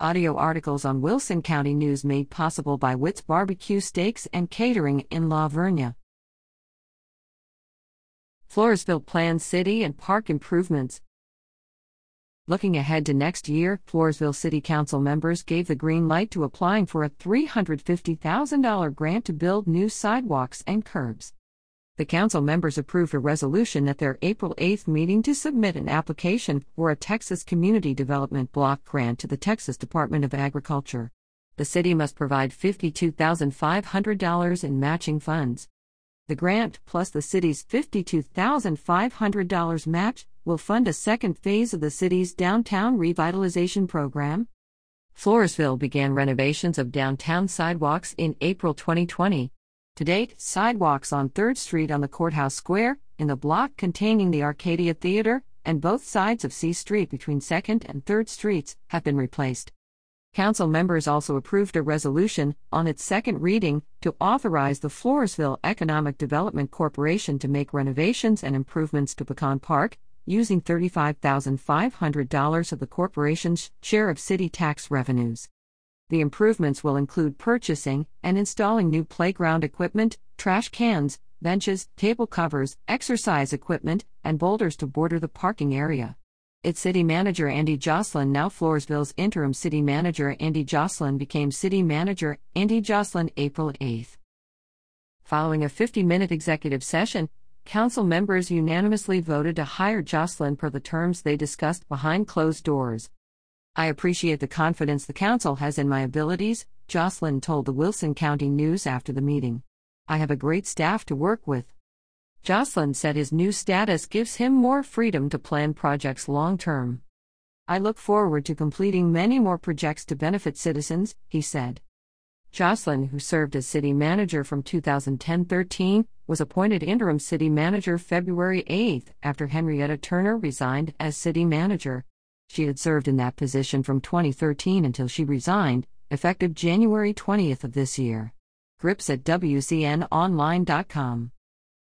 Audio articles on Wilson County News made possible by Witt's Barbecue Steaks and Catering in La Vernia. Floresville plans city and park improvements. Looking ahead to next year, Floresville City Council members gave the green light to applying for a $350,000 grant to build new sidewalks and curbs the council members approved a resolution at their April 8 meeting to submit an application for a Texas Community Development Block Grant to the Texas Department of Agriculture. The city must provide $52,500 in matching funds. The grant, plus the city's $52,500 match, will fund a second phase of the city's downtown revitalization program. Floresville began renovations of downtown sidewalks in April 2020. To date, sidewalks on 3rd Street on the Courthouse Square, in the block containing the Arcadia Theater, and both sides of C Street between 2nd and 3rd Streets have been replaced. Council members also approved a resolution, on its second reading, to authorize the Floresville Economic Development Corporation to make renovations and improvements to Pecan Park, using $35,500 of the corporation's share of city tax revenues. The improvements will include purchasing and installing new playground equipment, trash cans, benches, table covers, exercise equipment, and boulders to border the parking area. Its city manager Andy Jocelyn, now Floresville's interim city manager Andy Jocelyn, became city manager Andy Jocelyn April 8. Following a 50 minute executive session, council members unanimously voted to hire Jocelyn per the terms they discussed behind closed doors. I appreciate the confidence the Council has in my abilities, Jocelyn told the Wilson County News after the meeting. I have a great staff to work with. Jocelyn said his new status gives him more freedom to plan projects long term. I look forward to completing many more projects to benefit citizens, he said. Jocelyn, who served as city manager from 2010 13, was appointed interim city manager February 8 after Henrietta Turner resigned as city manager. She had served in that position from 2013 until she resigned, effective January 20th of this year. Grips at WCNOnline.com.